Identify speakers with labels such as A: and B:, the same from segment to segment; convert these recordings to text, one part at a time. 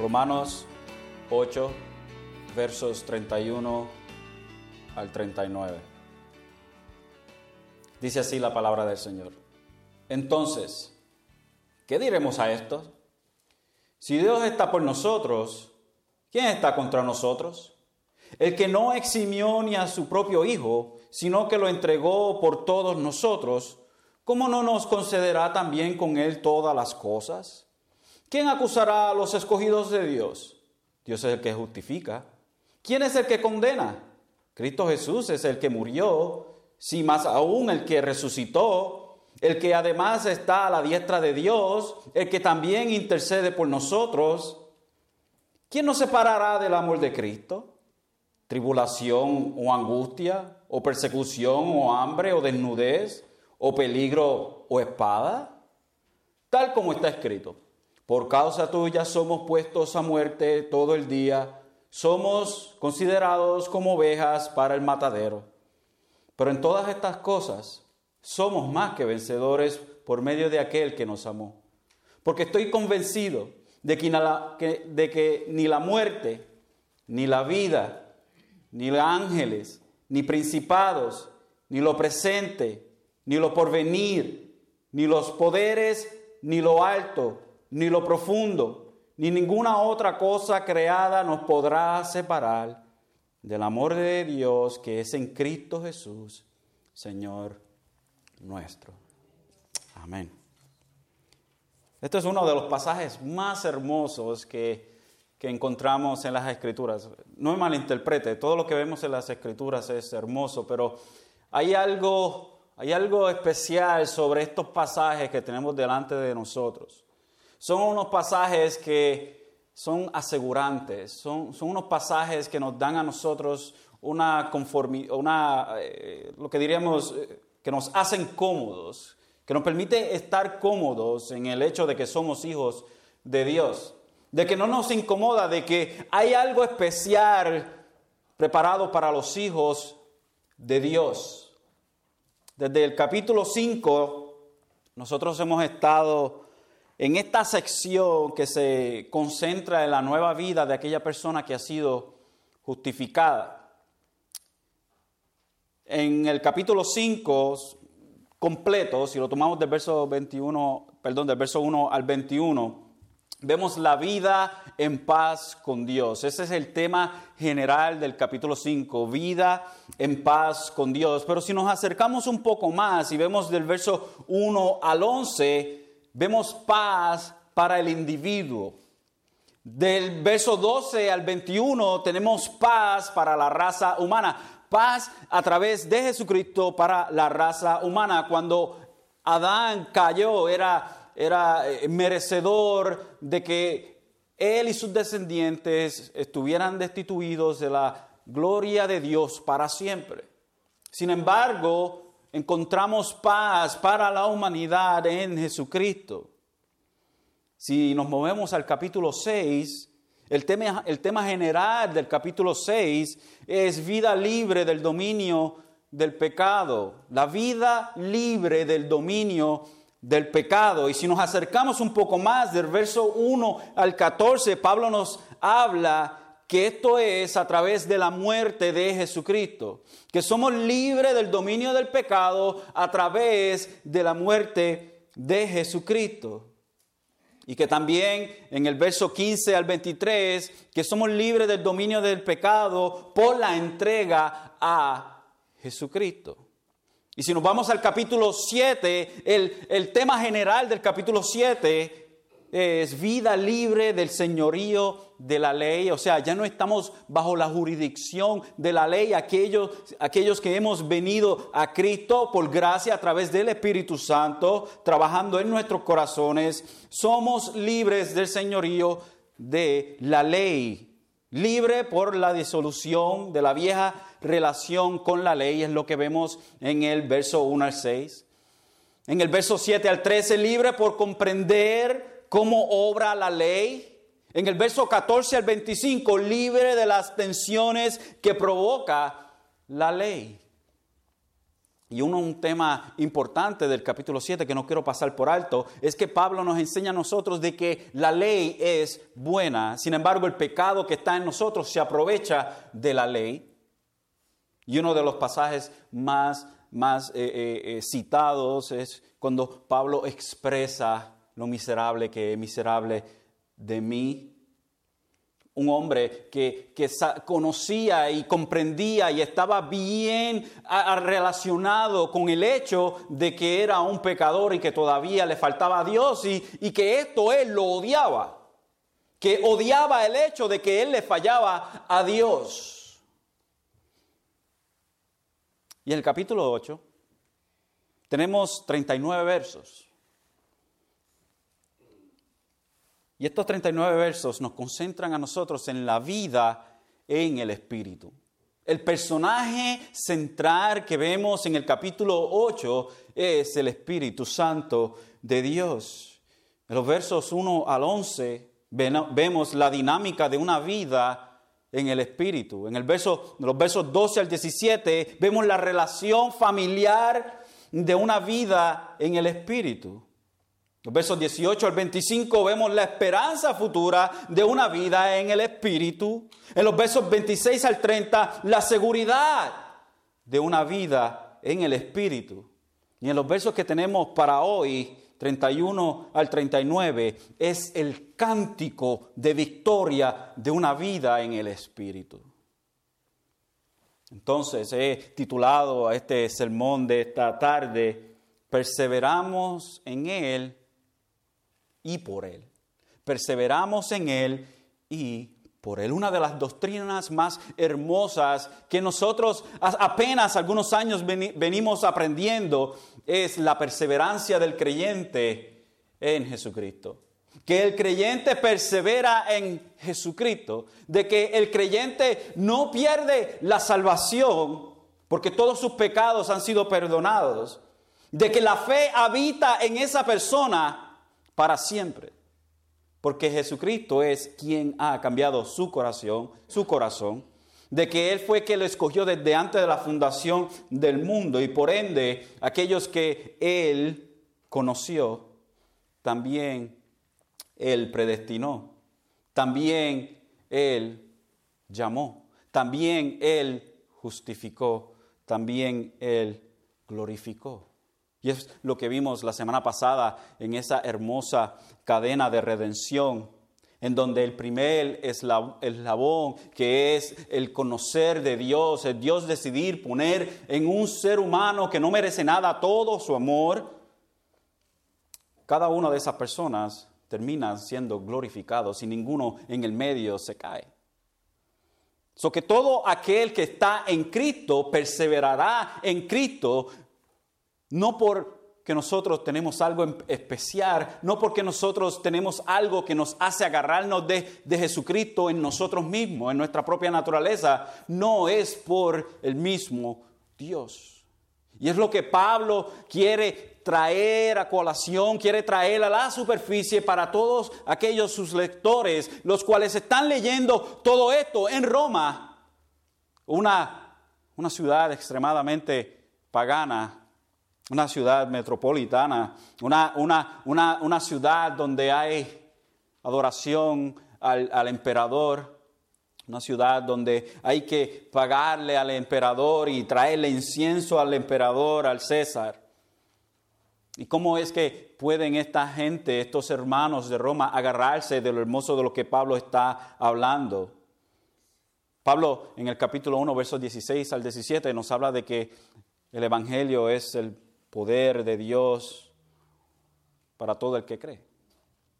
A: Romanos 8, versos 31 al 39. Dice así la palabra del Señor. Entonces, ¿qué diremos a esto? Si Dios está por nosotros, ¿quién está contra nosotros? El que no eximió ni a su propio Hijo, sino que lo entregó por todos nosotros, ¿cómo no nos concederá también con Él todas las cosas? ¿Quién acusará a los escogidos de Dios? Dios es el que justifica. ¿Quién es el que condena? Cristo Jesús es el que murió, sí más aún el que resucitó, el que además está a la diestra de Dios, el que también intercede por nosotros. ¿Quién nos separará del amor de Cristo? ¿Tribulación o angustia, o persecución o hambre o desnudez, o peligro o espada? Tal como está escrito. Por causa tuya somos puestos a muerte todo el día, somos considerados como ovejas para el matadero. Pero en todas estas cosas somos más que vencedores por medio de aquel que nos amó. Porque estoy convencido de que, de que ni la muerte, ni la vida, ni los ángeles, ni principados, ni lo presente, ni lo porvenir, ni los poderes, ni lo alto, ni lo profundo, ni ninguna otra cosa creada nos podrá separar del amor de Dios que es en Cristo Jesús, Señor nuestro. Amén. Este es uno de los pasajes más hermosos que, que encontramos en las Escrituras. No me malinterprete, todo lo que vemos en las Escrituras es hermoso, pero hay algo, hay algo especial sobre estos pasajes que tenemos delante de nosotros. Son unos pasajes que son asegurantes, son, son unos pasajes que nos dan a nosotros una conformidad, una, eh, lo que diríamos, eh, que nos hacen cómodos, que nos permite estar cómodos en el hecho de que somos hijos de Dios, de que no nos incomoda, de que hay algo especial preparado para los hijos de Dios. Desde el capítulo 5, nosotros hemos estado en esta sección que se concentra en la nueva vida de aquella persona que ha sido justificada. En el capítulo 5 completo, si lo tomamos del verso 21, perdón, del verso 1 al 21, vemos la vida en paz con Dios. Ese es el tema general del capítulo 5, vida en paz con Dios. Pero si nos acercamos un poco más y vemos del verso 1 al 11, vemos paz para el individuo. Del verso 12 al 21 tenemos paz para la raza humana. Paz a través de Jesucristo para la raza humana. Cuando Adán cayó era, era eh, merecedor de que él y sus descendientes estuvieran destituidos de la gloria de Dios para siempre. Sin embargo, encontramos paz para la humanidad en Jesucristo. Si nos movemos al capítulo 6, el tema, general del capítulo 6 es vida libre del dominio del pecado, la vida libre del dominio del pecado. Y si nos acercamos un poco más del verso 1 al 14, Pablo nos habla que esto es a través de la muerte de Jesucristo, que somos libres del dominio del pecado a través de la muerte de Jesucristo. Y que también en el verso 15 al 23, que somos libres del dominio del pecado por la entrega a Jesucristo. Y si nos vamos al capítulo 7, el, el tema general del capítulo 7 es vida libre del señorío de la ley, o sea, ya no estamos bajo la jurisdicción de la ley, aquellos, aquellos que hemos venido a Cristo por gracia a través del Espíritu Santo, trabajando en nuestros corazones, somos libres del señorío de la ley. Libre por la disolución de la vieja relación con la ley, es lo que vemos en el verso 1 al 6. En el verso 7 al 13, libre por comprender cómo obra la ley. En el verso 14 al 25, libre de las tensiones que provoca la ley. y uno, un tema importante del capítulo 7 que no quiero pasar por alto, es que Pablo nos enseña a nosotros de que la ley es buena, sin embargo el pecado que está en nosotros se aprovecha de la ley. Y uno de los pasajes más, más eh, eh, eh, citados es cuando Pablo expresa lo miserable que es miserable de mí un hombre que, conocía y comprendía y estaba bien relacionado con el hecho de que era un pecador y que todavía le faltaba a Dios y, y que esto él lo odiaba, que odiaba el hecho de que él le fallaba a Dios. Y en el capítulo 8 tenemos 39 versos. Y estos 39 versos nos concentran a nosotros en la vida en el Espíritu. El personaje central que vemos en el capítulo 8 es el Espíritu Santo de Dios. En los versos 1 al 11 vemos la dinámica de una vida en el Espíritu. En el verso, los versos 12 al 17 vemos la relación familiar de una vida en el Espíritu. Los versos 18 al 25 vemos la esperanza futura de una vida en el Espíritu. En los versos 26 al 30, la seguridad de una vida en el Espíritu. Y en los versos que tenemos para hoy, 31 al 39, es el cántico de victoria de una vida en el Espíritu. Entonces he titulado a este sermón de esta tarde, Perseveramos en Él y por Él. Perseveramos en Él y por Él. Una de las doctrinas más hermosas que nosotros apenas algunos años venimos aprendiendo es la perseverancia del creyente en Jesucristo. Que el creyente persevera en Jesucristo, de que el creyente no pierde la salvación porque todos sus pecados han sido perdonados, de que la fe habita en esa persona para siempre. Porque Jesucristo es quien ha cambiado su corazón, su corazón, de que Él fue quien lo escogió desde antes de la fundación del mundo y por ende aquellos que Él conoció, también Él predestinó, también Él llamó, también Él justificó, también Él glorificó. Y es lo que vimos la semana pasada en esa hermosa cadena de redención, en donde el primer eslabón, que es el conocer de Dios, el Dios decidir poner en un ser humano que no merece nada todo su amor, cada una de esas personas termina siendo glorificado si ninguno en el medio se cae. So que todo aquel que está en Cristo perseverará en Cristo no porque nosotros tenemos algo especial, no porque nosotros tenemos algo que nos hace agarrarnos de, de, Jesucristo en nosotros mismos, en nuestra propia naturaleza, no es por el mismo Dios. Y es lo que Pablo quiere traer a colación, quiere traer a la superficie para todos aquellos sus lectores, los cuales están leyendo todo esto en Roma, una, una ciudad extremadamente pagana, una ciudad metropolitana, una, una, ciudad donde hay adoración al, al, emperador, una ciudad donde hay que pagarle al emperador y traerle incienso al emperador, al César. ¿Y cómo es que pueden esta gente, estos hermanos de Roma, agarrarse de lo hermoso de lo que Pablo está hablando? Pablo en el capítulo 1, versos 16 al 17 nos habla de que el Evangelio es el poder de Dios para todo el que cree.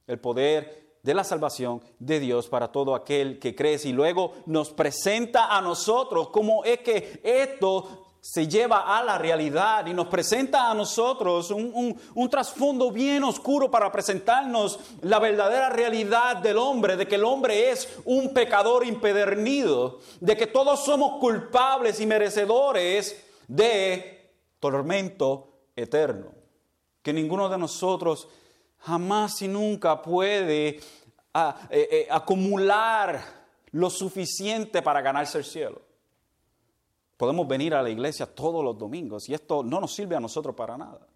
A: El poder de la salvación de Dios para todo aquel que cree. Y luego nos presenta a nosotros cómo es que esto se lleva a la realidad y nos presenta a nosotros un, un, trasfondo bien oscuro para presentarnos la verdadera realidad del hombre, de que el hombre es un pecador impedernido, de que todos somos culpables y merecedores de tormento eterno, que ninguno de nosotros jamás y nunca puede ah, eh, eh, acumular lo suficiente para ganarse el cielo. podemos venir a la iglesia todos los domingos y esto no nos sirve a nosotros para nada.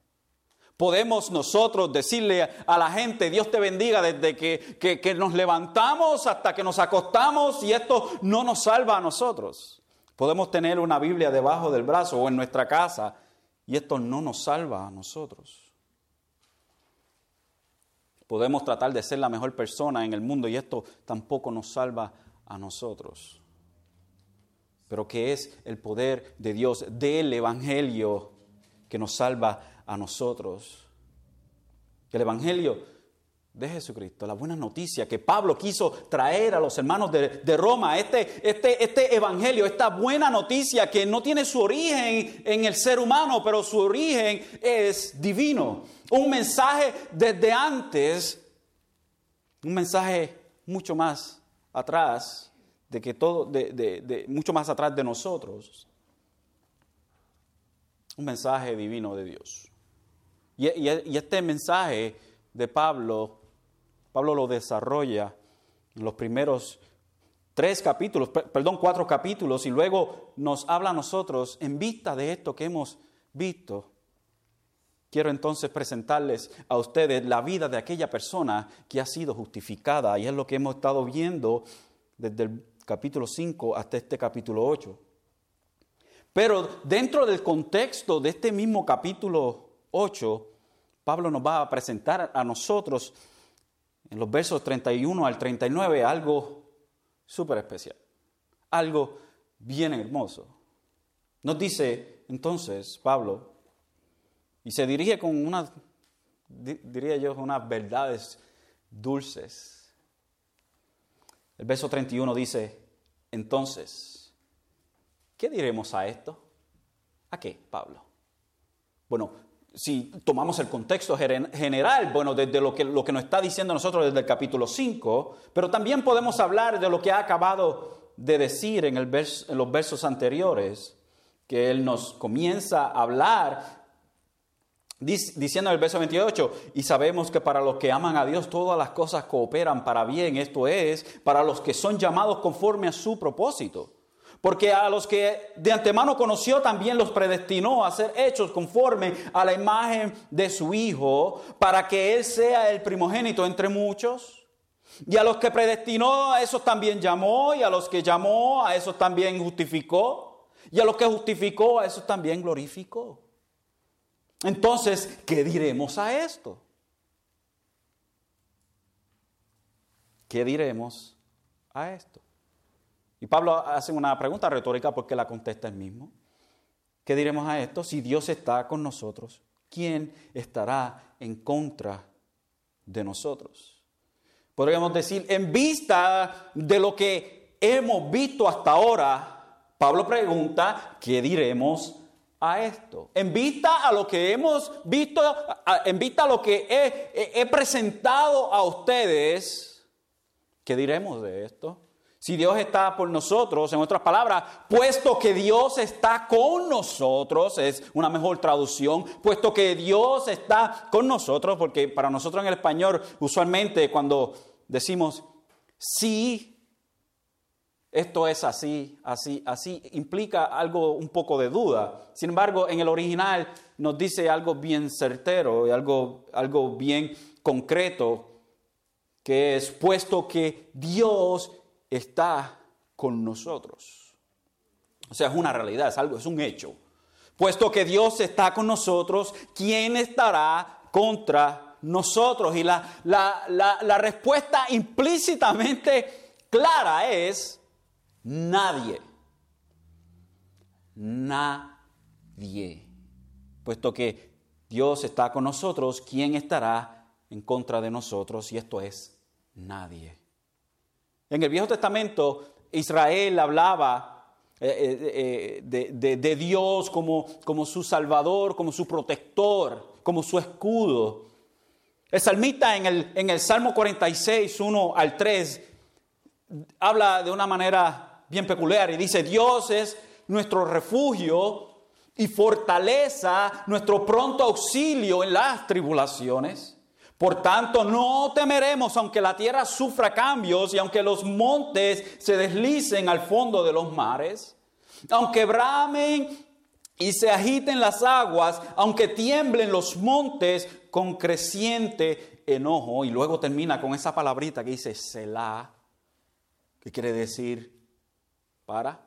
A: Podemos nosotros decirle a la gente, Dios te bendiga desde que, que, nos levantamos hasta que nos acostamos y esto no nos salva a nosotros. Podemos tener una Biblia debajo del brazo o en nuestra casa y esto no nos salva a nosotros. Podemos tratar de ser la mejor persona en el mundo y esto tampoco nos salva a nosotros. Pero que es el poder de Dios, del Evangelio, que nos salva a nosotros. El Evangelio de Jesucristo, la buena noticia que Pablo quiso traer a los hermanos de, Roma, este, este, este, Evangelio, esta buena noticia que no tiene su origen en el ser humano, pero su origen es divino. Un mensaje desde antes, un mensaje mucho más atrás de que todo, de, mucho más atrás de nosotros. Un mensaje divino de Dios. y, y este mensaje de Pablo Pablo lo desarrolla en los primeros tres capítulos, perdón, cuatro capítulos, y luego nos habla a nosotros en vista de esto que hemos visto. Quiero entonces presentarles a ustedes la vida de aquella persona que ha sido justificada, y es lo que hemos estado viendo desde el capítulo 5 hasta este capítulo 8. Pero dentro del contexto de este mismo capítulo 8, Pablo nos va a presentar a nosotros en los versos 31 al 39 algo súper especial, algo bien hermoso. Nos dice entonces Pablo, y se dirige con unas, diría yo, unas verdades dulces. El verso 31 dice, entonces, ¿qué diremos a esto? ¿A qué, Pablo? Bueno, si tomamos el contexto general, bueno, desde lo que, lo que nos está diciendo nosotros desde el capítulo 5, pero también podemos hablar de lo que ha acabado de decir en, en los versos anteriores, que él nos comienza a hablar diciendo en el verso 28, y sabemos que para los que aman a Dios todas las cosas cooperan para bien, esto es, para los que son llamados conforme a su propósito. Porque a los que de antemano conoció también los predestinó a ser hechos conforme a la imagen de su Hijo, para que Él sea el primogénito entre muchos. Y a los que predestinó, a esos también llamó, y a los que llamó, a esos también justificó, y a los que justificó, a esos también glorificó. Entonces, ¿qué diremos a esto? ¿Qué diremos a esto? Y Pablo hace una pregunta retórica porque la contesta él mismo. ¿Qué diremos a esto? Si Dios está con nosotros, ¿quién estará en contra de nosotros? Podríamos decir, en vista de lo que hemos visto hasta ahora, Pablo pregunta, ¿qué diremos a esto? En vista a lo que hemos visto, en vista a lo que he, he presentado a ustedes, ¿qué diremos de esto? Si Dios está por nosotros, en otras palabras, puesto que Dios está con nosotros, es una mejor traducción, puesto que Dios está con nosotros, porque para nosotros en el español usualmente cuando decimos sí, esto es así, así, así, implica algo un poco de duda. Sin embargo, en el original nos dice algo bien certero y algo, algo bien concreto, que es puesto que Dios está con nosotros. O sea, es una realidad, es algo, es un hecho. Puesto que Dios está con nosotros, ¿quién estará contra nosotros? Y la, la, respuesta implícitamente clara es nadie. Nadie. Puesto que Dios está con nosotros, ¿quién estará en contra de nosotros? Y esto es nadie. En el Viejo Testamento, Israel hablaba eh, eh, eh, de, Dios como, como su salvador, como su protector, como su escudo. El salmista en el, en el Salmo 46, 1 al 3, habla de una manera bien peculiar y dice, Dios es nuestro refugio y fortaleza, nuestro pronto auxilio en las tribulaciones. Por tanto, no temeremos aunque la tierra sufra cambios y aunque los montes se deslicen al fondo de los mares. aunque bramen y se agiten las aguas, aunque tiemblen los montes con creciente enojo. Y luego termina con esa palabrita que dice Selah, que quiere decir para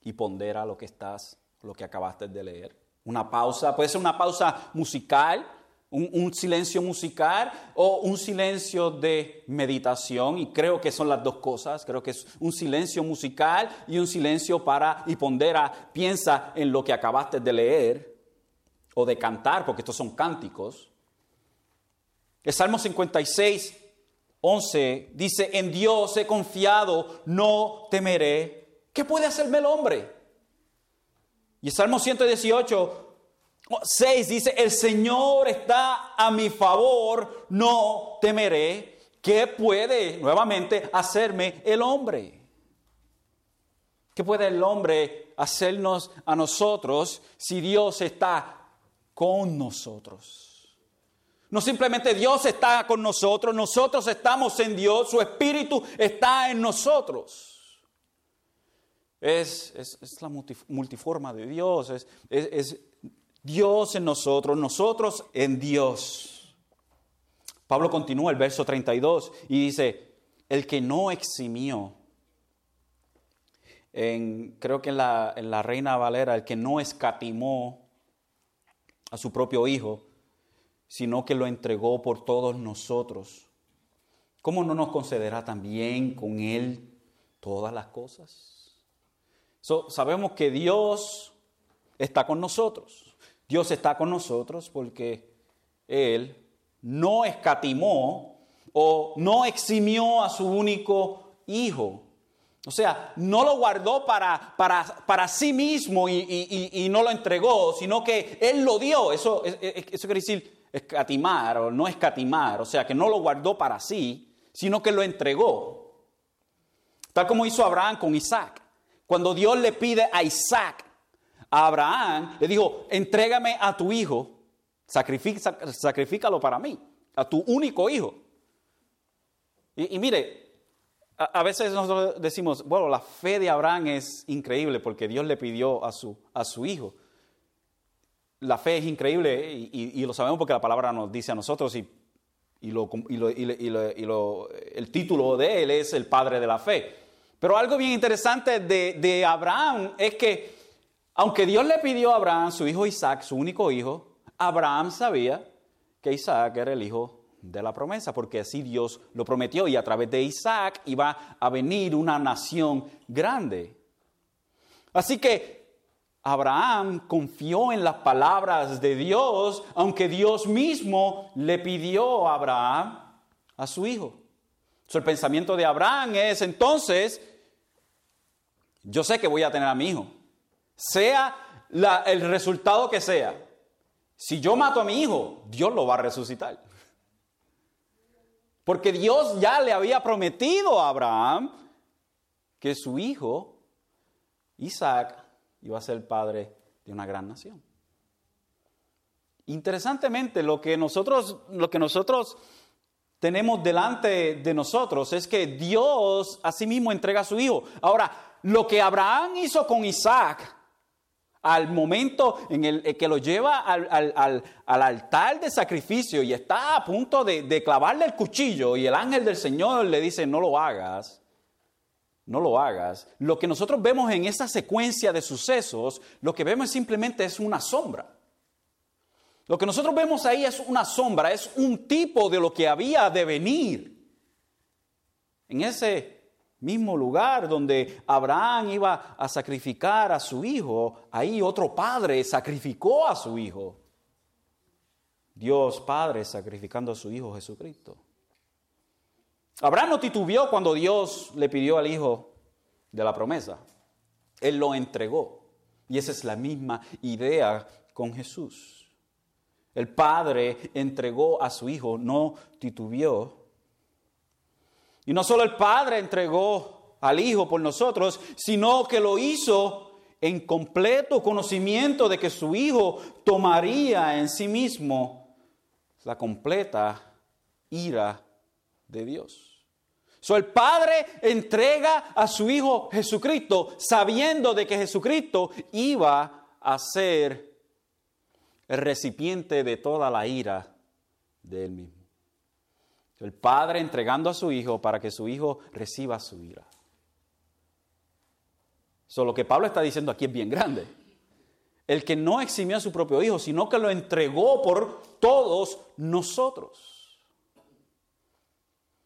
A: y pondera lo que estás, lo que acabaste de leer. Una pausa, puede ser una pausa musical, un, silencio musical o un silencio de meditación. Y creo que son las dos cosas. Creo que es un silencio musical y un silencio para y pondera, piensa en lo que acabaste de leer o de cantar, porque estos son cánticos. El Salmo 56, 11 dice, en Dios he confiado, no temeré. ¿Qué puede hacerme el hombre? Y el Salmo 118, 6 dice, el Señor está a mi favor, no temeré. ¿Qué puede nuevamente hacerme el hombre? ¿Qué puede el hombre hacernos a nosotros si Dios está con nosotros? No simplemente Dios está con nosotros, nosotros estamos en Dios, su Espíritu está en nosotros. Es, la multiforma de Dios, es, es Dios en nosotros, nosotros en Dios. Pablo continúa el verso 32 y dice, el que no eximió, en, creo que en la, en la Reina Valera, el que no escatimó a su propio Hijo, sino que lo entregó por todos nosotros, ¿cómo no nos concederá también con Él todas las cosas? sabemos que Dios está con nosotros. Dios está con nosotros porque Él no escatimó o no eximió a su único hijo. O sea, no lo guardó para, para, para sí mismo y, no lo entregó, sino que Él lo dio. Eso, eso quiere decir escatimar o no escatimar. O sea, que no lo guardó para sí, sino que lo entregó. Tal como hizo Abraham con Isaac. Cuando Dios le pide a Isaac Abraham le dijo, entrégame a tu hijo, sacrifícalo para mí, a tu único hijo. Y, mire, a, veces nosotros decimos, bueno, la fe de Abraham es increíble porque Dios le pidió a su, a su hijo. La fe es increíble y, lo sabemos porque la palabra nos dice a nosotros y, lo, el título de él es el padre de la fe. Pero algo bien interesante de, de Abraham es que aunque Dios le pidió a Abraham su hijo Isaac, su único hijo, Abraham sabía que Isaac era el hijo de la promesa, porque así Dios lo prometió y a través de Isaac iba a venir una nación grande. Así que Abraham confió en las palabras de Dios, aunque Dios mismo le pidió a Abraham a su hijo. el pensamiento de Abraham es entonces, yo sé que voy a tener a mi hijo, sea el resultado que sea, si yo mato a mi hijo, Dios lo va a resucitar. Porque Dios ya le había prometido a Abraham que su hijo, Isaac, iba a ser padre de una gran nación. Interesantemente, lo que nosotros, lo que nosotros tenemos delante de nosotros es que Dios a sí mismo entrega a su hijo. Ahora, lo que Abraham hizo con Isaac al momento en el que lo lleva al, altar de sacrificio y está a punto de, de, clavarle el cuchillo y el ángel del Señor le dice, no lo hagas, no lo hagas. Lo que nosotros vemos en esa secuencia de sucesos, lo que vemos simplemente es una sombra. Lo que nosotros vemos ahí es una sombra, es un tipo de lo que había de venir. En ese mismo lugar donde Abraham iba a sacrificar a su hijo, ahí otro padre sacrificó a su hijo. Dios Padre sacrificando a su hijo Jesucristo. Abraham no titubeó cuando Dios le pidió al hijo de la promesa. Él lo entregó. Y esa es la misma idea con Jesús. El Padre entregó a su hijo, no titubeó y no solo el Padre entregó al Hijo por nosotros, sino que lo hizo en completo conocimiento de que su Hijo tomaría en sí mismo la completa ira de Dios. So, el Padre entrega a su Hijo Jesucristo sabiendo de que Jesucristo iba a ser el recipiente de toda la ira de él mismo. El Padre entregando a su Hijo para que su Hijo reciba su ira. So, lo que Pablo está diciendo aquí es bien grande. El que no eximió a su propio Hijo, sino que lo entregó por todos nosotros.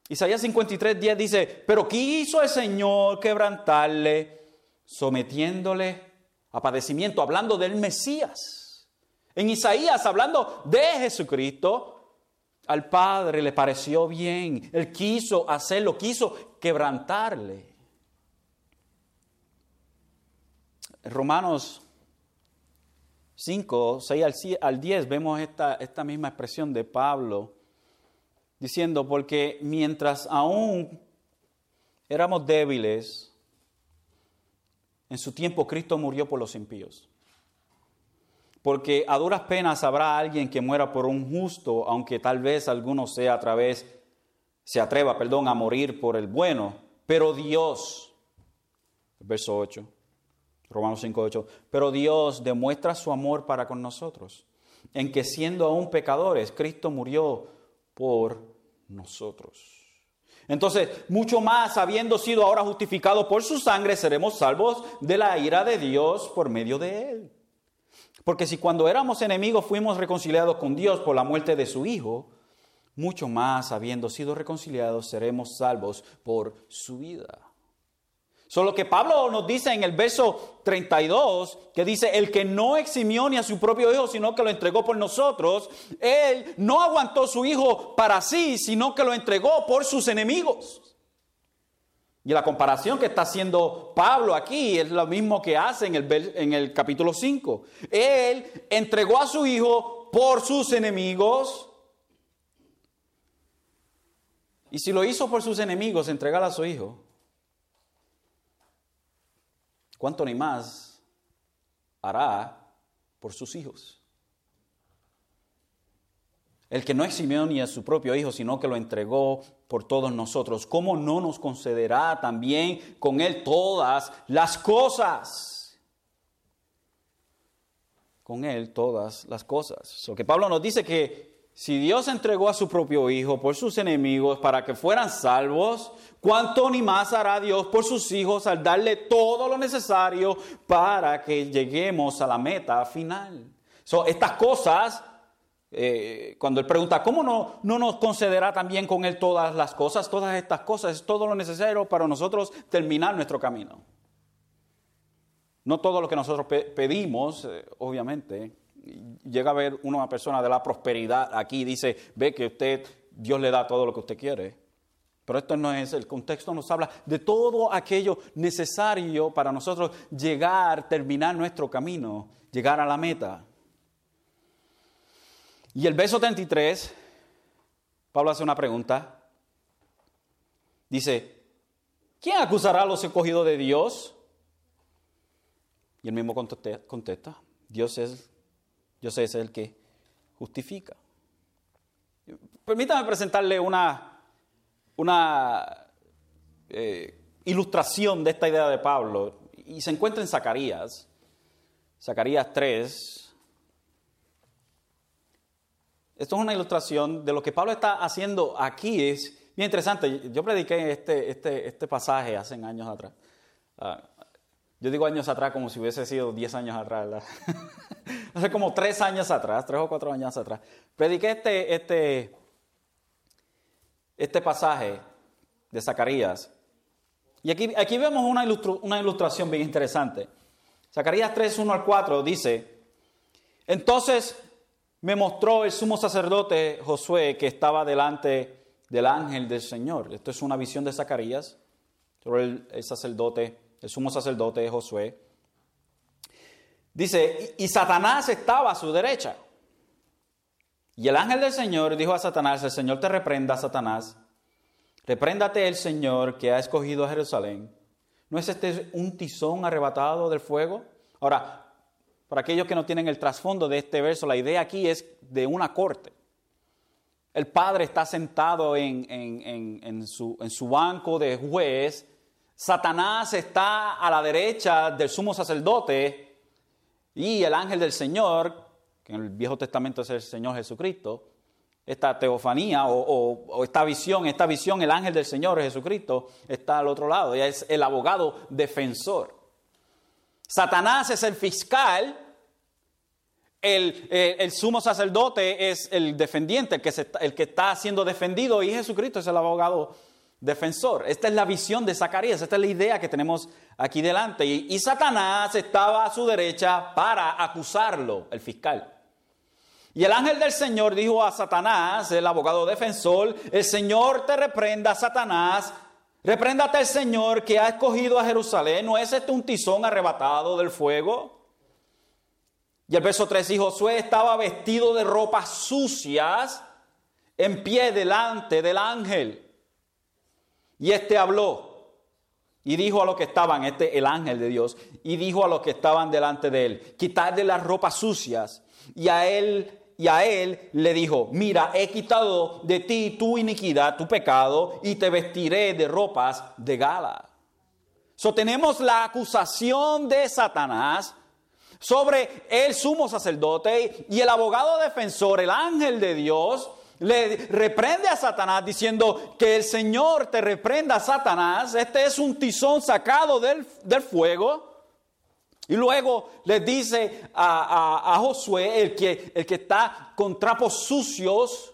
A: Isaías 53, 10 dice, pero quiso el Señor quebrantarle, sometiéndole a padecimiento, hablando del Mesías. En Isaías, hablando de Jesucristo, al Padre le pareció bien, él quiso hacerlo, quiso quebrantarle. Romanos 5, 6 al 10 vemos esta, esta misma expresión de Pablo diciendo, porque mientras aún éramos débiles, en su tiempo Cristo murió por los impíos. Porque a duras penas habrá alguien que muera por un justo, aunque tal vez alguno sea a través, se atreva, perdón, a morir por el bueno. Pero Dios, verso 8, Romanos 5, 8, pero Dios demuestra su amor para con nosotros, en que siendo aún pecadores, Cristo murió por nosotros. Entonces, mucho más, habiendo sido ahora justificados por su sangre, seremos salvos de la ira de Dios por medio de él. Porque si cuando éramos enemigos fuimos reconciliados con Dios por la muerte de su Hijo, mucho más, habiendo sido reconciliados, seremos salvos por su vida. Solo que Pablo nos dice en el verso 32, que dice, el que no eximió ni a su propio hijo, sino que lo entregó por nosotros, él no aguantó su hijo para sí, sino que lo entregó por sus enemigos. Y la comparación que está haciendo Pablo aquí es lo mismo que hace en el, en el capítulo 5. Él entregó a su hijo por sus enemigos. Y si lo hizo por sus enemigos, entregar a su hijo, ¿cuánto ni más hará por sus hijos? El que no eximió ni a su propio Hijo, sino que lo entregó por todos nosotros. ¿Cómo no nos concederá también con Él todas las cosas? Con Él todas las cosas. Lo que Pablo nos dice que si Dios entregó a su propio Hijo por sus enemigos para que fueran salvos, ¿cuánto ni más hará Dios por sus hijos al darle todo lo necesario para que lleguemos a la meta final? So, estas cosas, eh, cuando Él pregunta, ¿cómo no, no nos concederá también con Él todas las cosas? Todas estas cosas es todo lo necesario para nosotros terminar nuestro camino. No todo lo que nosotros pedimos, eh, obviamente llega a ver una persona de la prosperidad aquí y dice, ve que usted, Dios le da todo lo que usted quiere. Pero esto no es, el contexto nos habla de todo aquello necesario para nosotros llegar, terminar nuestro camino, llegar a la meta. Y el verso 33, Pablo hace una pregunta. Dice, ¿quién acusará a los escogidos de Dios? Y el mismo contesta, Dios es Dios es el que justifica. Permítame presentarle una, una eh, ilustración de esta idea de Pablo. Y se encuentra en Zacarías, Zacarías 3. Esto es una ilustración de lo que Pablo está haciendo aquí. Es bien interesante. Yo prediqué este, este, este pasaje hace años atrás. Ah, yo digo años atrás como si hubiese sido 10 años atrás, Hace como 3 años atrás, 3 o 4 años atrás. Prediqué este, este, este pasaje de Zacarías. Y aquí, aquí vemos una, una ilustración bien interesante. Zacarías 3, 1 al 4 dice, entonces me mostró el sumo sacerdote Josué que estaba delante del ángel del Señor. Esto es una visión de Zacarías el sacerdote el sumo sacerdote Josué. Dice, y Satanás estaba a su derecha. Y el ángel del Señor dijo a Satanás, el Señor te reprenda, Satanás. Repréndate el Señor que ha escogido a Jerusalén. ¿No es este un tizón arrebatado del fuego? Ahora, para aquellos que no tienen el trasfondo de este verso, la idea aquí es de una corte. el padre está sentado en, su, banco de juez, Satanás está a la derecha del sumo sacerdote y el ángel del Señor, que en el Viejo Testamento es el Señor Jesucristo, esta teofanía o, esta visión, esta visión, el ángel del Señor Jesucristo está al otro lado, es el abogado defensor. Satanás es el fiscal, el, sumo sacerdote es el defendiente, el que, el que está siendo defendido, y Jesucristo es el abogado defensor. Esta es la visión de Zacarías, esta es la idea que tenemos aquí delante. y Satanás estaba a su derecha para acusarlo, el fiscal. Y el ángel del Señor dijo a Satanás, el abogado defensor, el Señor te reprenda, Satanás, repréndate el Señor que ha escogido a Jerusalén, ¿no es este un tizón arrebatado del fuego? Y el verso 3, y Josué estaba vestido de ropas sucias en pie delante del ángel. Y este habló y dijo a los que estaban, este el ángel de Dios, y dijo a los que estaban delante de él, quitarle las ropas sucias. Y a él y a él le dijo, mira, he quitado de ti tu iniquidad, tu pecado, y te vestiré de ropas de gala. So tenemos la acusación de Satanás sobre el sumo sacerdote y el abogado defensor, el ángel de Dios, le reprende a Satanás diciendo que el Señor te reprenda, Satanás. Este es un tizón sacado del, del fuego. Y luego le dice a, Josué, el que, el que está con trapos sucios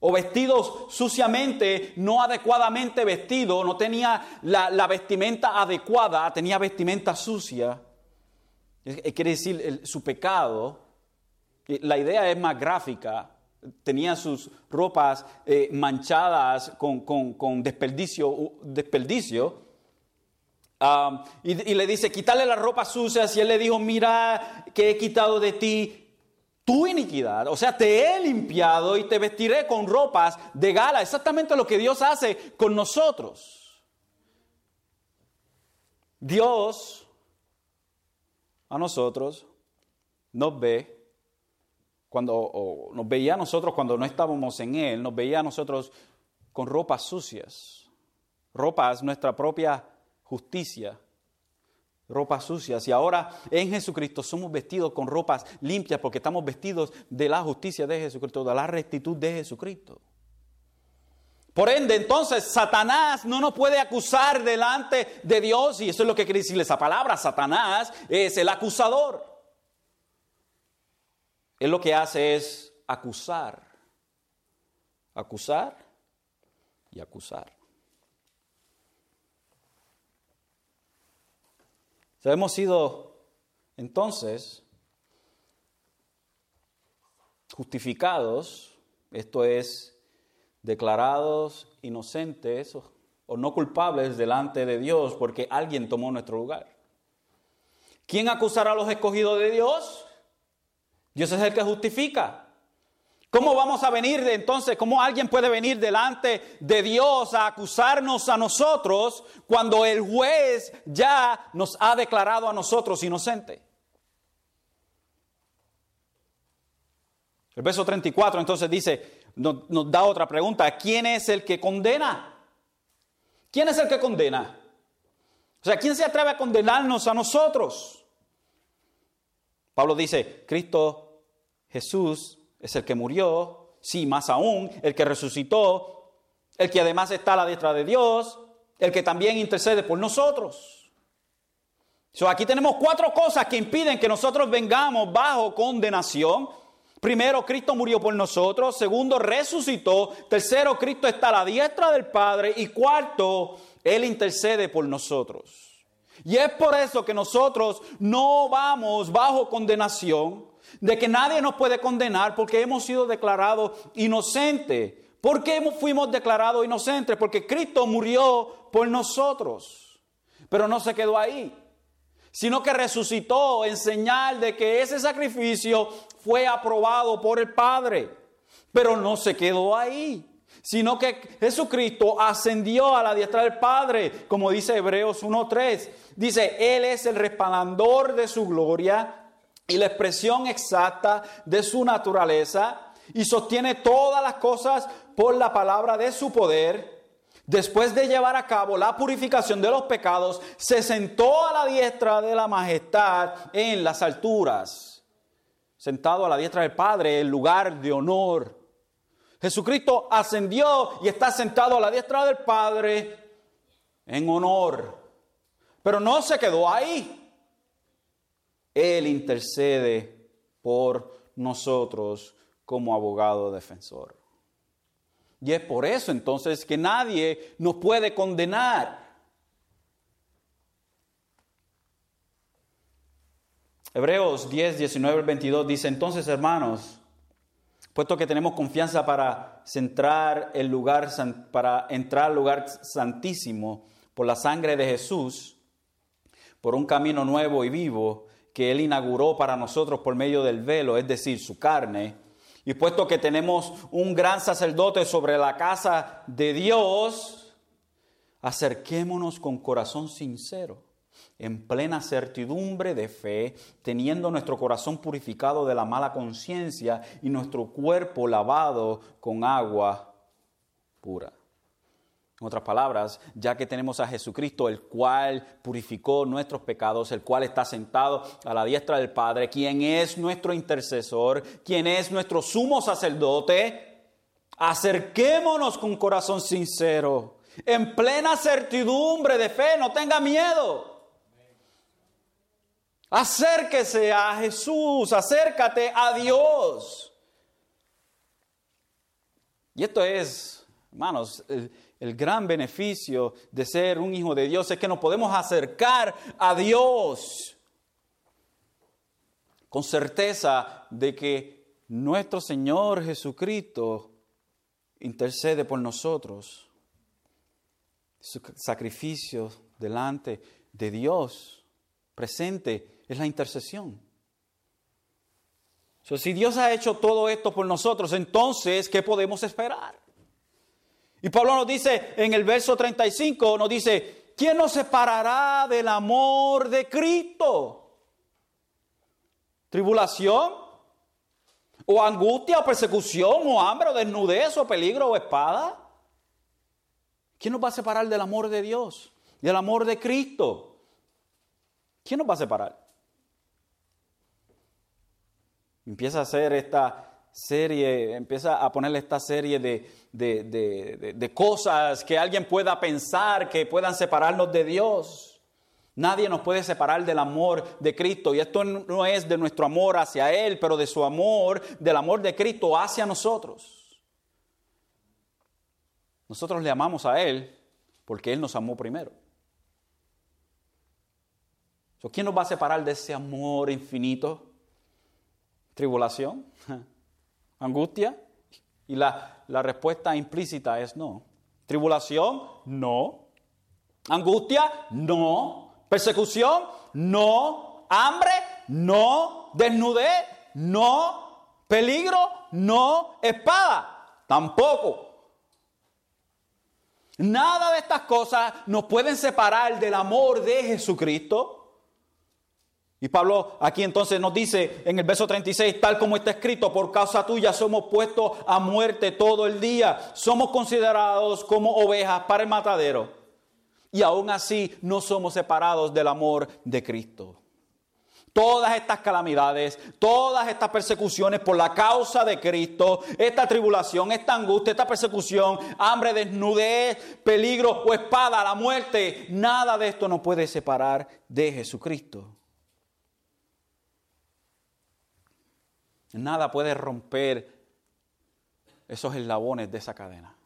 A: o vestidos suciamente, no adecuadamente vestido, no tenía la, vestimenta adecuada, tenía vestimenta sucia. Quiere decir su pecado. La idea es más gráfica. Tenía sus ropas eh, manchadas con, con desperdicio, desperdicio y, le dice, quítale las ropas sucias. Y él le dijo, mira que he quitado de ti tu iniquidad. O sea, te he limpiado y te vestiré con ropas de gala. Exactamente lo que Dios hace con nosotros. Dios a nosotros nos ve cuando nos veía a nosotros cuando no estábamos en Él, nos veía a nosotros con ropas sucias. Ropas, nuestra propia justicia, ropas sucias. Y ahora en Jesucristo somos vestidos con ropas limpias porque estamos vestidos de la justicia de Jesucristo, de la rectitud de Jesucristo. Por ende, entonces, Satanás no nos puede acusar delante de Dios, y eso es lo que quiere decir esa palabra. Satanás es el acusador. Él lo que hace es acusar, acusar y acusar. Hemos sido entonces justificados, esto es, declarados inocentes o, no culpables delante de Dios porque alguien tomó nuestro lugar. ¿Quién acusará a los escogidos de Dios? Dios es el que justifica. ¿Cómo vamos a venir de entonces? ¿Cómo alguien puede venir delante de Dios a acusarnos a nosotros cuando el juez ya nos ha declarado a nosotros inocentes? El verso 34 entonces dice, nos, nos, da otra pregunta, ¿quién es el que condena? ¿Quién es el que condena? O sea, ¿quién se atreve a condenarnos a nosotros? Pablo dice, Cristo Jesús es el que murió, sí, más aún, el que resucitó, el que además está a la diestra de Dios, el que también intercede por nosotros. aquí tenemos cuatro cosas que impiden que nosotros vengamos bajo condenación. Primero, Cristo murió por nosotros. Segundo, resucitó. Tercero, Cristo está a la diestra del Padre. Y cuarto, Él intercede por nosotros. Y es por eso que nosotros no vamos bajo condenación de que nadie nos puede condenar porque hemos sido declarados inocentes. ¿Por qué fuimos declarados inocentes? Porque Cristo murió por nosotros. Pero no se quedó ahí, sino que resucitó en señal de que ese sacrificio fue aprobado por el Padre. Pero no se quedó ahí, sino que Jesucristo ascendió a la diestra del Padre, como dice Hebreos 1.3. Dice, Él es el resplandor de su gloria y la expresión exacta de su naturaleza y sostiene todas las cosas por la palabra de su poder, después de llevar a cabo la purificación de los pecados, se sentó a la diestra de la majestad en las alturas, sentado a la diestra del Padre, el lugar de honor. Jesucristo ascendió y está sentado a la diestra del Padre en honor. Pero no se quedó ahí. Él intercede por nosotros como abogado defensor. Y es por eso entonces que nadie nos puede condenar. Hebreos 10, 19 22 dice, entonces hermanos, puesto que tenemos confianza para centrar el lugar, para entrar al lugar santísimo por la sangre de Jesús, por un camino nuevo y vivo que Él inauguró para nosotros por medio del velo, es decir, su carne, y puesto que tenemos un gran sacerdote sobre la casa de Dios, acerquémonos con corazón sincero, en plena certidumbre de fe, teniendo nuestro corazón purificado de la mala conciencia y nuestro cuerpo lavado con agua pura. En otras palabras, ya que tenemos a Jesucristo, el cual purificó nuestros pecados, el cual está sentado a la diestra del Padre, quien es nuestro intercesor, quien es nuestro sumo sacerdote, acerquémonos con corazón sincero, en plena certidumbre de fe, no tenga miedo. Acérquese a Jesús, acércate a Dios. Y esto es, hermanos, el gran beneficio de ser un hijo de Dios es que nos podemos acercar a Dios con certeza de que nuestro Señor Jesucristo intercede por nosotros. Su sacrificio delante de Dios presente es la intercesión. si Dios ha hecho todo esto por nosotros, entonces, ¿qué podemos esperar? Y Pablo nos dice en el verso 35, nos dice, ¿quién nos separará del amor de Cristo? ¿Tribulación? ¿O angustia o persecución o hambre o desnudez o peligro o espada? ¿Quién nos va a separar del amor de Dios? Del amor de Cristo. ¿Quién nos va a separar? Empieza a hacer esta serie, empieza a ponerle esta serie de, cosas que alguien pueda pensar que puedan separarnos de Dios. Nadie nos puede separar del amor de Cristo. Y esto no es de nuestro amor hacia Él, pero de su amor, del amor de Cristo hacia nosotros. Nosotros le amamos a Él porque Él nos amó primero. ¿Quién nos va a separar de ese amor infinito? ¿Tribulación? angustia? Y la, la respuesta implícita es no. ¿Tribulación? No. ¿Angustia? No. ¿Persecución? No. ¿Hambre? No. ¿Desnudez? No. ¿Peligro? No. ¿Espada? Tampoco. Nada de estas cosas nos pueden separar del amor de Jesucristo. Y Pablo aquí entonces nos dice en el verso 36, tal como está escrito, por causa tuya somos puestos a muerte todo el día, somos considerados como ovejas para el matadero. Y aún así no somos separados del amor de Cristo. Todas estas calamidades, todas estas persecuciones por la causa de Cristo, esta tribulación, esta angustia, esta persecución, hambre, desnudez, peligro o espada, la muerte, nada de esto nos puede separar de Jesucristo. Nada puede romper esos eslabones de esa cadena.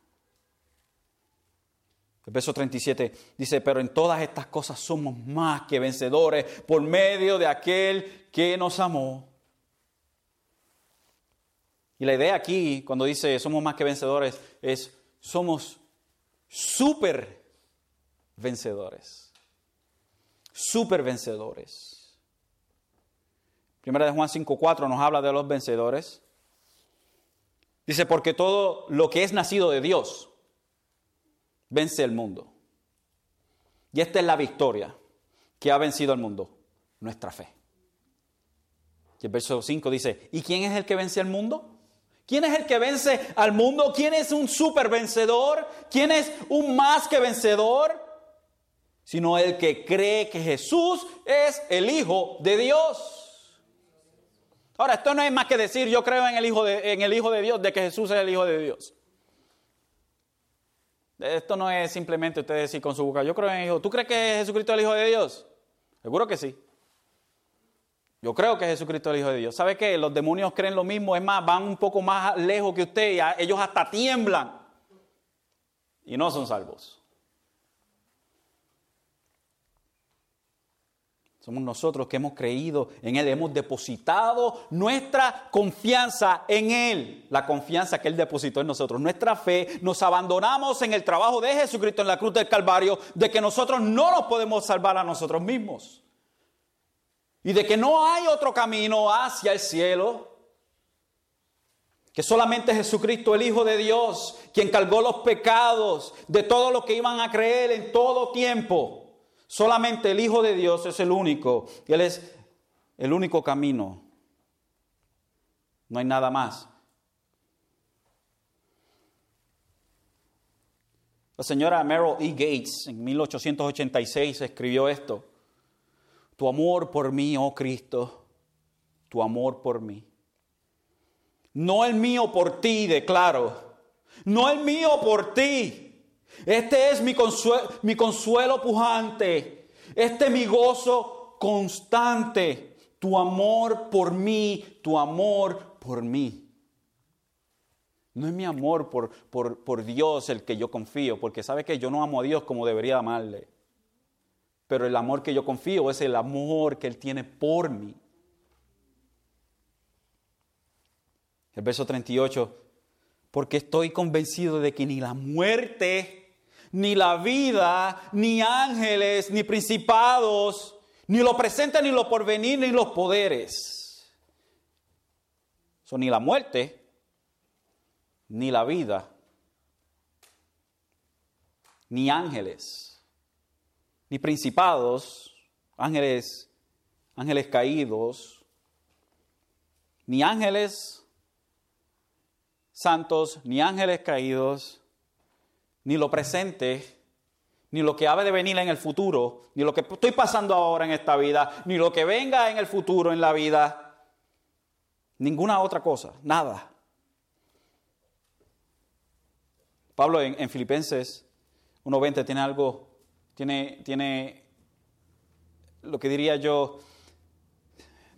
A: El verso 37 dice, pero en todas estas cosas somos más que vencedores por medio de aquel que nos amó. Y la idea aquí, cuando dice somos más que vencedores, es somos súper vencedores. Súper vencedores. Primera de Juan 5.4 nos habla de los vencedores. Dice, porque todo lo que es nacido de Dios vence el mundo. Y esta es la victoria que ha vencido al mundo, nuestra fe. Y el verso 5 dice, ¿y quién es el que vence al mundo? ¿Quién es el que vence al mundo? ¿Quién es un super vencedor? ¿Quién es un más que vencedor? Sino el que cree que Jesús es el Hijo de Dios. Ahora, esto no es más que decir yo creo en el Hijo de, en el Hijo de Dios, de que Jesús es el Hijo de Dios. Esto no es simplemente usted decir con su boca, yo creo en el Hijo. ¿Tú crees que Jesucristo es el Hijo de Dios? Seguro que sí. Yo creo que Jesucristo es el Hijo de Dios. ¿Sabe qué? Los demonios creen lo mismo, es más, van un poco más lejos que usted y ellos hasta tiemblan y no son salvos. Somos nosotros que hemos creído en Él, hemos depositado nuestra confianza en Él, la confianza que Él depositó en nosotros, nuestra fe, nos abandonamos en el trabajo de Jesucristo en la cruz del Calvario, de que nosotros no nos podemos salvar a nosotros mismos. Y de que no hay otro camino hacia el cielo, que solamente Jesucristo, el Hijo de Dios, quien cargó los pecados de todos los que iban a creer en todo tiempo, solamente el Hijo de Dios es el único, Él es el único camino. No hay nada más. La señora Merrill E. Gates en 1886 escribió esto. Tu amor por mí, oh Cristo, tu amor por mí. No el mío por ti, declaro. No el mío por ti. Este es mi consuelo, mi consuelo pujante. Este es mi gozo constante. Tu amor por mí, tu amor por mí. No es mi amor por, por, por Dios el que yo confío, porque sabe que yo no amo a Dios como debería amarle pero el amor que yo confío es el amor que Él tiene por mí. El verso 38, porque estoy convencido de que ni la muerte, ni la vida, ni ángeles, ni principados, ni lo presente, ni lo porvenir, ni los poderes. Son ni la muerte, ni la vida, ni ángeles ni principados, ángeles, ángeles caídos, ni ángeles santos, ni ángeles caídos, ni lo presente, ni lo que ha de venir en el futuro, ni lo que estoy pasando ahora en esta vida, ni lo que venga en el futuro en la vida, ninguna otra cosa, nada. Pablo en, en Filipenses 1.20 tiene algo tiene, tiene lo que diría yo,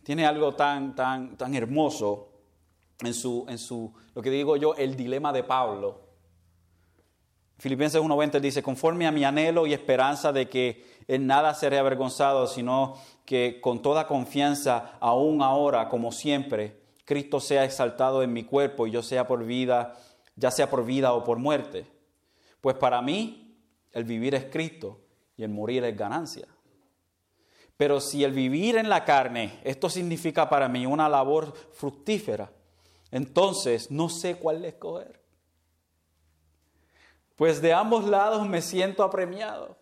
A: tiene algo tan, tan, tan hermoso en su, en su, lo que digo yo, el dilema de Pablo. Filipenses 1.20 dice, conforme a mi anhelo y esperanza de que en nada seré avergonzado, sino que con toda confianza, aún ahora, como siempre, Cristo sea exaltado en mi cuerpo y yo sea por vida, ya sea por vida o por muerte. Pues para mí el vivir es Cristo y el morir es ganancia. Pero si el vivir en la carne, esto significa para mí una labor fructífera, entonces no sé cuál escoger. Pues de ambos lados me siento apremiado,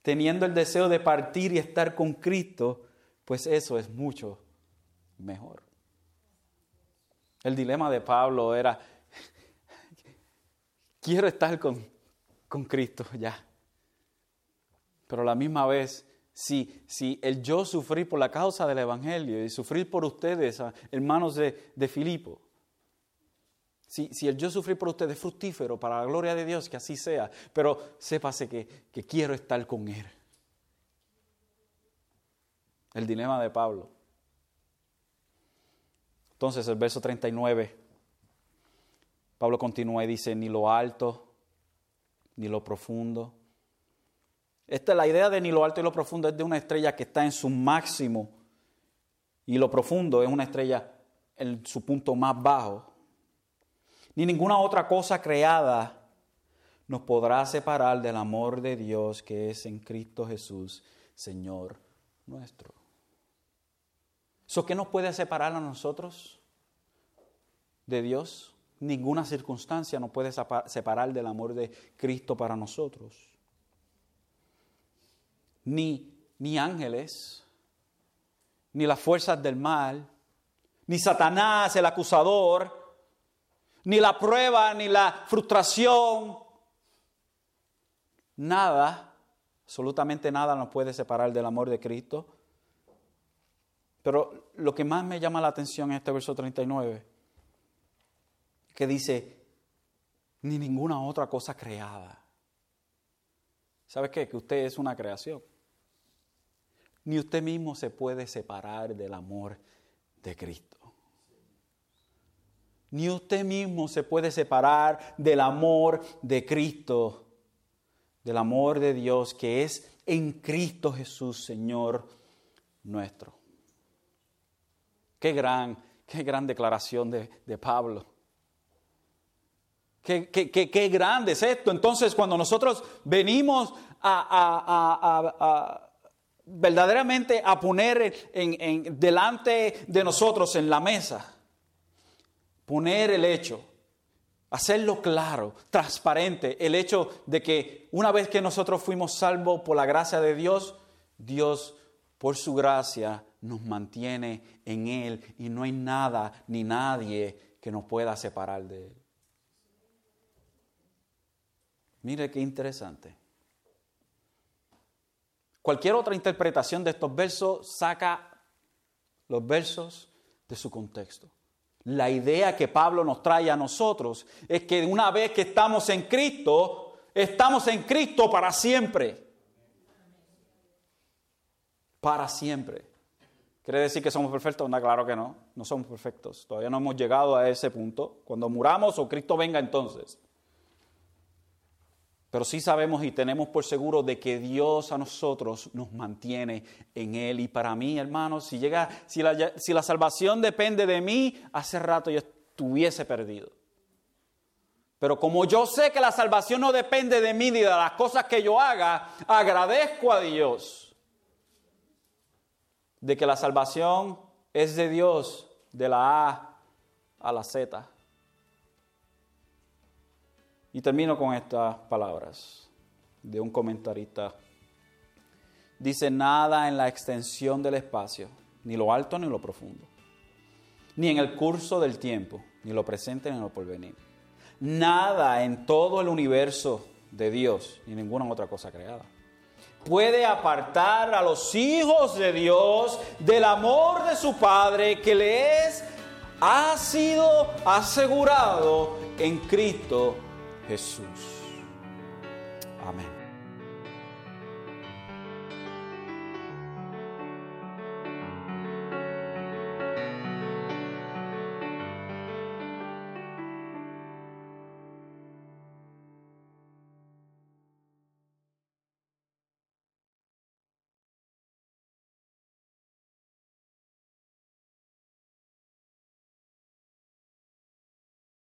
A: teniendo el deseo de partir y estar con Cristo, pues eso es mucho mejor. El dilema de Pablo era, quiero estar con, con Cristo ya. Pero a la misma vez, si, si el yo sufrir por la causa del Evangelio y sufrir por ustedes, ah, hermanos de, de Filipo, si, si, el yo sufrir por ustedes es fructífero para la gloria de Dios, que así sea, pero sépase que, que quiero estar con Él. El dilema de Pablo. Entonces el verso 39, Pablo continúa y dice, ni lo alto, ni lo profundo, esta es la idea de ni lo alto y lo profundo, es de una estrella que está en su máximo y lo profundo es una estrella en su punto más bajo. Ni ninguna otra cosa creada nos podrá separar del amor de Dios que es en Cristo Jesús, Señor nuestro. ¿Eso qué nos puede separar a nosotros de Dios? Ninguna circunstancia nos puede separar del amor de Cristo para nosotros ni, ni ángeles, ni las fuerzas del mal, ni Satanás, el acusador, ni la prueba, ni la frustración. Nada, absolutamente nada nos puede separar del amor de Cristo. Pero lo que más me llama la atención en este verso 39, que dice, ni ninguna otra cosa creada. ¿Sabe qué? Que usted es una creación. Ni usted mismo se puede separar del amor de Cristo. Ni usted mismo se puede separar del amor de Cristo, del amor de Dios que es en Cristo Jesús, Señor nuestro. Qué gran, qué gran declaración de, de Pablo. Qué, qué, qué, grande es esto. Entonces, cuando nosotros venimos a, verdaderamente a poner en, delante de nosotros en la mesa, poner el hecho, hacerlo claro, transparente, el hecho de que una vez que nosotros fuimos salvos por la gracia de Dios, Dios por su gracia nos mantiene en Él y no hay nada ni nadie que nos pueda separar de Él. Mire qué interesante. Cualquier otra interpretación de estos versos saca los versos de su contexto. La idea que Pablo nos trae a nosotros es que una vez que estamos en Cristo, estamos en Cristo para siempre. Para siempre. ¿Quiere decir que somos perfectos? No, claro que no. No somos perfectos. Todavía no hemos llegado a ese punto. Cuando muramos o Cristo venga entonces. Pero sí sabemos y tenemos por seguro de que Dios a nosotros nos mantiene en Él. Y para mí, hermanos, si, llega, si, la, si la salvación depende de mí, hace rato yo estuviese perdido. Pero como yo sé que la salvación no depende de mí ni de las cosas que yo haga, agradezco a Dios de que la salvación es de Dios, de la A a la Z. Y termino con estas palabras de un comentarista. Dice, nada en la extensión del espacio, ni lo alto ni lo profundo, ni en el curso del tiempo, ni lo presente ni lo porvenir. Nada en todo el universo de Dios, ni ninguna otra cosa creada puede apartar a los hijos de Dios del amor de su Padre que les ha sido asegurado en Cristo Jesús.